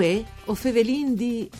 Uè, o fevelin di...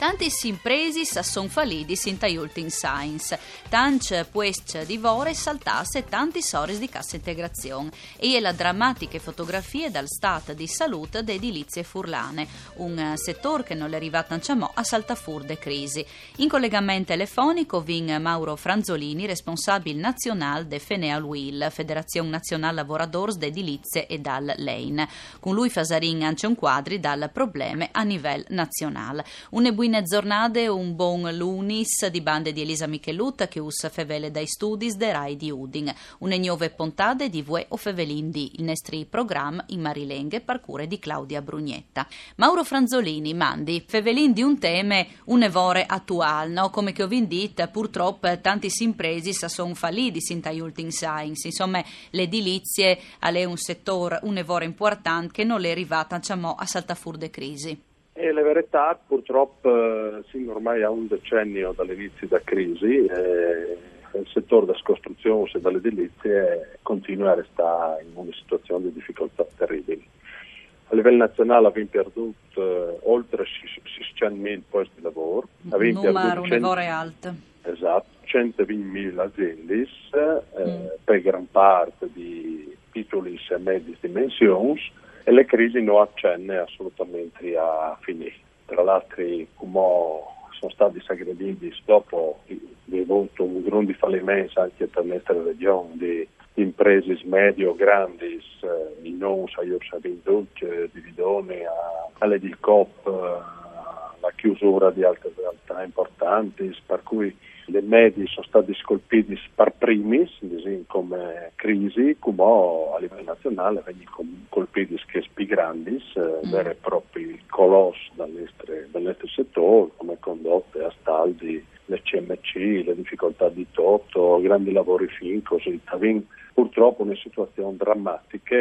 Tantis impresis son falidis in taiultin science, tanc puesc di vore saltasse tanti sores di cassa integrazione e la drammatiche fotografie dal stat di salute de edilizie furlane, un settore che non è arrivato a saltafur de crisi. In collegamento telefonico vin Mauro Franzolini, responsabile nazionale de Feneal Will, Federazione Nazionale Lavoradores de Edilizie e dal Lane. Con lui fasarin anche un quadri dal probleme a livello nazionale. Un buone giornate, un buon lunis di bande di Elisa Michelut che us fevele dai studi de Rai di Udin. Une nuove puntate di Vue o Fevelin di il nostro programma in Marilenghe parcure di Claudia Brugnetta. Mauro Franzolini mandi Fevelin di un teme un evore attuale, no? come che ho vindit purtroppo tanti impresi sono falliti in ultimi science, insomma le edilizie è un settore, un evore importante che non è arrivato diciamo, a saltafur de crisi. E la verità purtroppo eh, siamo ormai a un decennio dall'inizio della crisi e il settore della costruzione e delle edilizie continua a restare in una situazione di difficoltà terribili. A livello nazionale abbiamo perduto eh, oltre 600.000 posti di lavoro. Un numero, un 100... alto. Esatto, 120.000 aziende, eh, mm. per gran parte di piccoli e medie dimensioni e le crisi non accennano assolutamente a finire. Tra l'altro, come sono stati saggrediti dopo di avuto un grande fallimento anche per nostra regione di imprese medio grandi, eh, non io sapevo di Vidone alle DILCOP, eh, la chiusura di altre realtà importanti, per cui le medie sono state scolpite per primi, come crisi, come a livello nazionale vengono colpiti che più grandi, eh, mm. veri e propri colossi dal nostro settore, come condotte, astaldi, le CMC, le difficoltà di Toto, grandi lavori fin, così. Abbiamo purtroppo una situazione drammatica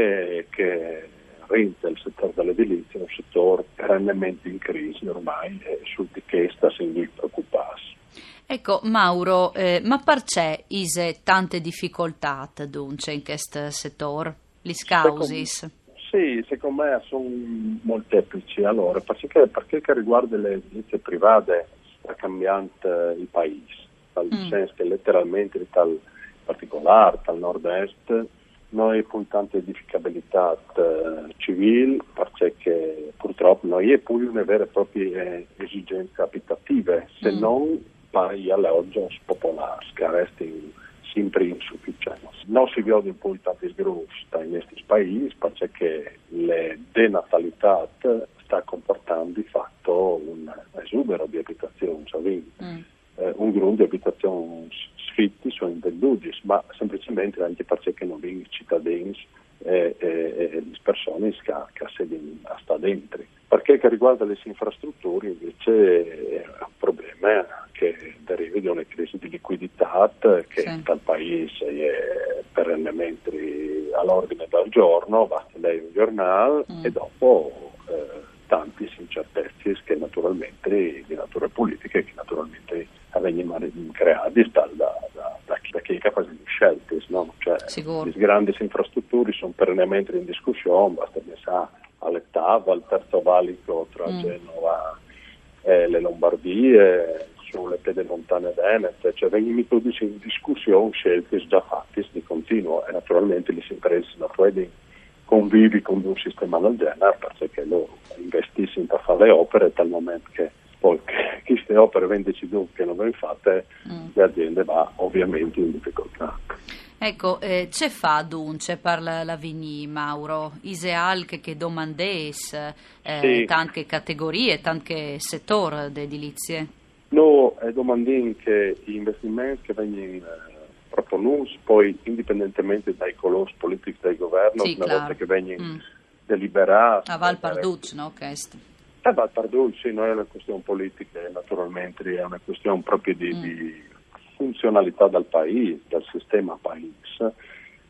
che rende il settore dell'edilizia un settore perennemente in crisi ormai e sul di che sta si preoccuparsi. Ecco, Mauro, eh, ma perché ise tante difficoltà dunque in questo settore? Le causis? Sì, secondo me sono molteplici. Allora, perché, perché riguarda le edilizie private sta cambiando il paese, nel mm. senso che letteralmente tal particolare, dal nord-est, noi puntiamo edificabilità eh, civile perché purtroppo noi abbiamo una vera e propria esigenza abitative, se mm. non pari alle oggi popolari, che restano sempre insufficienti. Non si vede poi tanti sgrussi in questi paesi perché la denatalità sta comportando di fatto un esubero di abitazioni, cioè, mm. eh, un gruppo di abitazioni sfitti sono invenduti, ma semplicemente anche perché non vengono cittadini e, e, le persone che, che siedono a sta dentro. Perché che riguarda le infrastrutture invece è un problema che deriva di una crisi di liquidità che sì. dal paese è perennemente all'ordine del giorno, basta lei un giornale mm. e dopo eh, tanti incertezze che naturalmente di natura politica e che naturalmente vengono creati da, da, da, da chi è capace di scelte, cioè, le grandi infrastrutture sono perennemente in discussione, basta pensare alle TAV, al terzo valico tra mm. Genova e le Lombardie, sulle pedemontane venete, cioè vengono introdotti in discussione scelte già fatte di continuo e naturalmente le imprese non possono convivi con un sistema del genere perché loro investiscono per fare le opere dal momento che poi queste opere vende deciso che non vengono fatte mm. le aziende va ovviamente in difficoltà. Ecco, eh, c'è fa dunque per la, Vigni, Mauro? Iseal che, che domandes eh, sì. tante categorie, tante settori di edilizie? No, è domandin che gli investimenti che vengono eh, proponuti, poi indipendentemente dai colori politici del governo, sì, una claro. volta che vengono mm. deliberati... A Val Parducci, no? Questo. A Val Parducci, sì, non è una questione politica, naturalmente è una questione proprio di, mm. di funzionalità del paese, del sistema paese,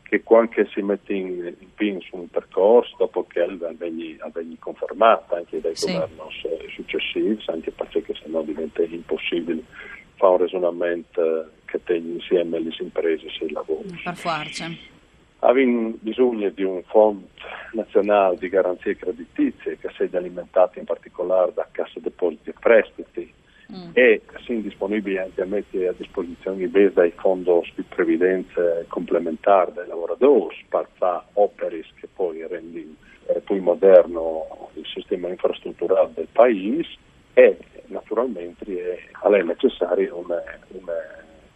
che quando si mette in, in su un percorso, dopo che viene confermata anche dai sì. governi successivi, anche perché sennò diventa impossibile fare un ragionamento che tenga insieme le imprese e il lavoro. Per forza. Abbiamo bisogno di un fondo nazionale di garanzie creditizie che sia alimentato in particolare da Cassa Depositi e Prestiti mm. e sia disponibili anche a mettere a disposizione base dai fondi di previdenza complementare dei lavoratori fare opere che poi rendono eh, più moderno il sistema infrastrutturale del paese e naturalmente è, necessaria una, una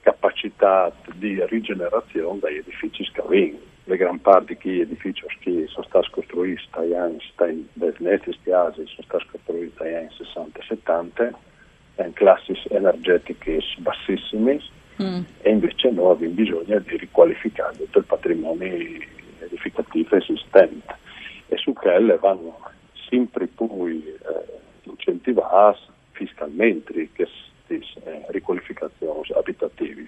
capacità di rigenerazione degli edifici scavini le gran parti di edifici che sono stati costruiti negli anni, nesti stati sono stati costruiti negli anni 60 e 70 in classi energetiche bassissime mm. e invece noi abbiamo bisogno di riqualificare tutto il patrimonio edificativo esistente e su quelle vanno sempre più eh, incentivate fiscalmente queste eh, riqualificazioni abitative.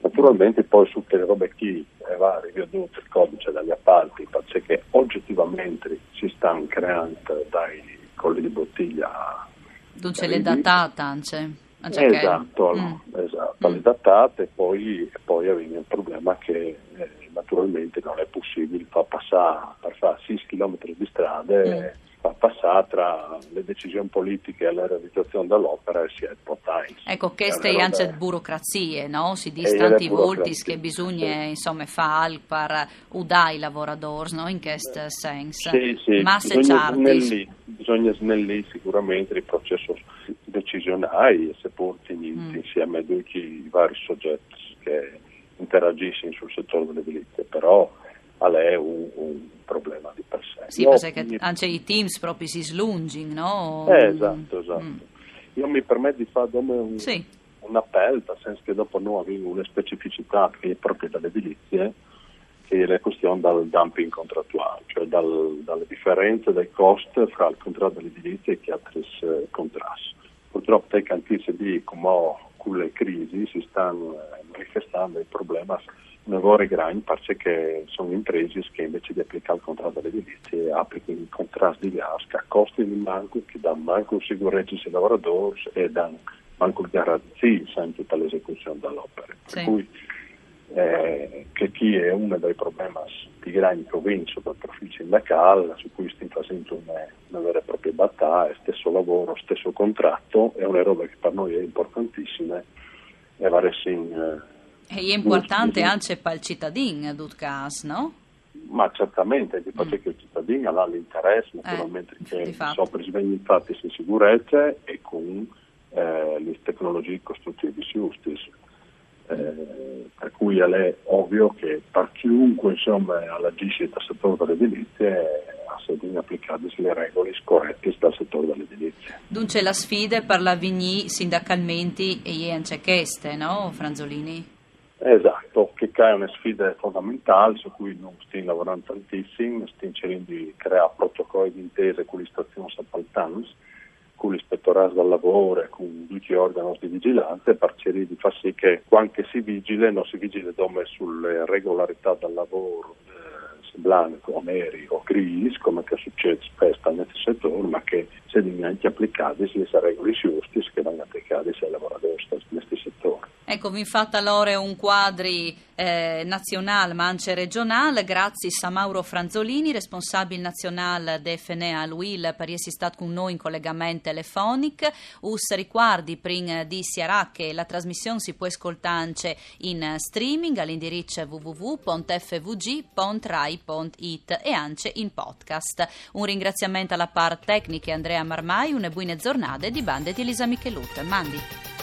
Naturalmente poi su quelle robe qui va riveduto il codice degli appalti perché oggettivamente si stanno creando dai colli di bottiglia Dunque le datate anche esatto, mm. esatto mm. le datate e poi, poi avviene il problema che eh, naturalmente non è possibile far passare per fare 6 km di strade mm far passare tra le decisioni politiche e la realizzazione dell'opera e si è potente. Ecco, queste sono anche burocrazie, no? Si dice tanti volti che bisogna sì. insomma fare per udare i lavoratori, no? In questo senso. Sì, sì, Ma se bisogna snellire sicuramente il processo decisionale e seppur mm. insieme a tutti i vari soggetti che interagiscono sul settore dell'edilizia, però è un, un problema di per sé. Sì, Io, perché mi... anche i teams proprio si slunging, no? Eh, esatto, esatto. Mm. Io mi permetto di fare un, sì. un appello, nel senso che dopo noi abbiamo una specificità che è proprio dalle edilizie, che è la questione del dumping contrattuale, cioè dal, dalle differenze dei costi fra il contratto dell'edilizia e altri eh, contratti. Purtroppo, cantice di come con le crisi si stanno eh, manifestando il problema lavori grandi perché sono imprese che invece di applicare il contratto all'edilizia applicano il contratto di gas che a costi di manco, che danno manco sicurezza ai lavoratori e danno manco garanzie in tutta l'esecuzione dell'opera. Sì. Eh, che chi è uno dei problemi più grandi vinto dal profilo sindacale, su cui stiamo facendo una, una, vera e propria battaglia, stesso lavoro, stesso contratto, è una roba che per noi è importantissima e va in è importante anche per il cittadino, in caso, no? Ma certamente, di mm. che il cittadino ha l'interesse eh, naturalmente eh, che sopra svegli fatti in sicurezza e con eh, le tecnologie costruttive giuste. Eh, per cui è ovvio che per chiunque insomma agisce nel settore dell'edilizia devono applicarsi le regole corrette dal settore dell'edilizia. Dunque la sfida per la Vigny sindacalmente e anche queste, no Franzolini? Esatto, che è una sfida fondamentale su cui non stiamo lavorando tantissimo, stiamo cercando di creare protocolli di intesa con le stazioni appaltanti, con l'ispettorato del lavoro e con tutti gli organi di vigilanza per cercare di far sì che quando si vigile non si vigile sulle regolarità del lavoro blanco neri o gris come che succede spesso nel settore ma che se anche applicate le regole giuste che vengono applicate ai lavoratori in questo settore. Ecco, vi fate allora un quadri eh, nazionale ma anche regionale, grazie a Mauro Franzolini, responsabile nazionale dell'FNE al WIL per essere stato con noi in collegamento telefonico. Us riguardi prima di Siarà che la trasmissione si può ascoltare anche in streaming all'indirizzo www.fvg.rai.it e anche in podcast. Un ringraziamento alla parte tecnica Andrea Marmai, una buona giornata di bande di Elisa Michelut. Mandi.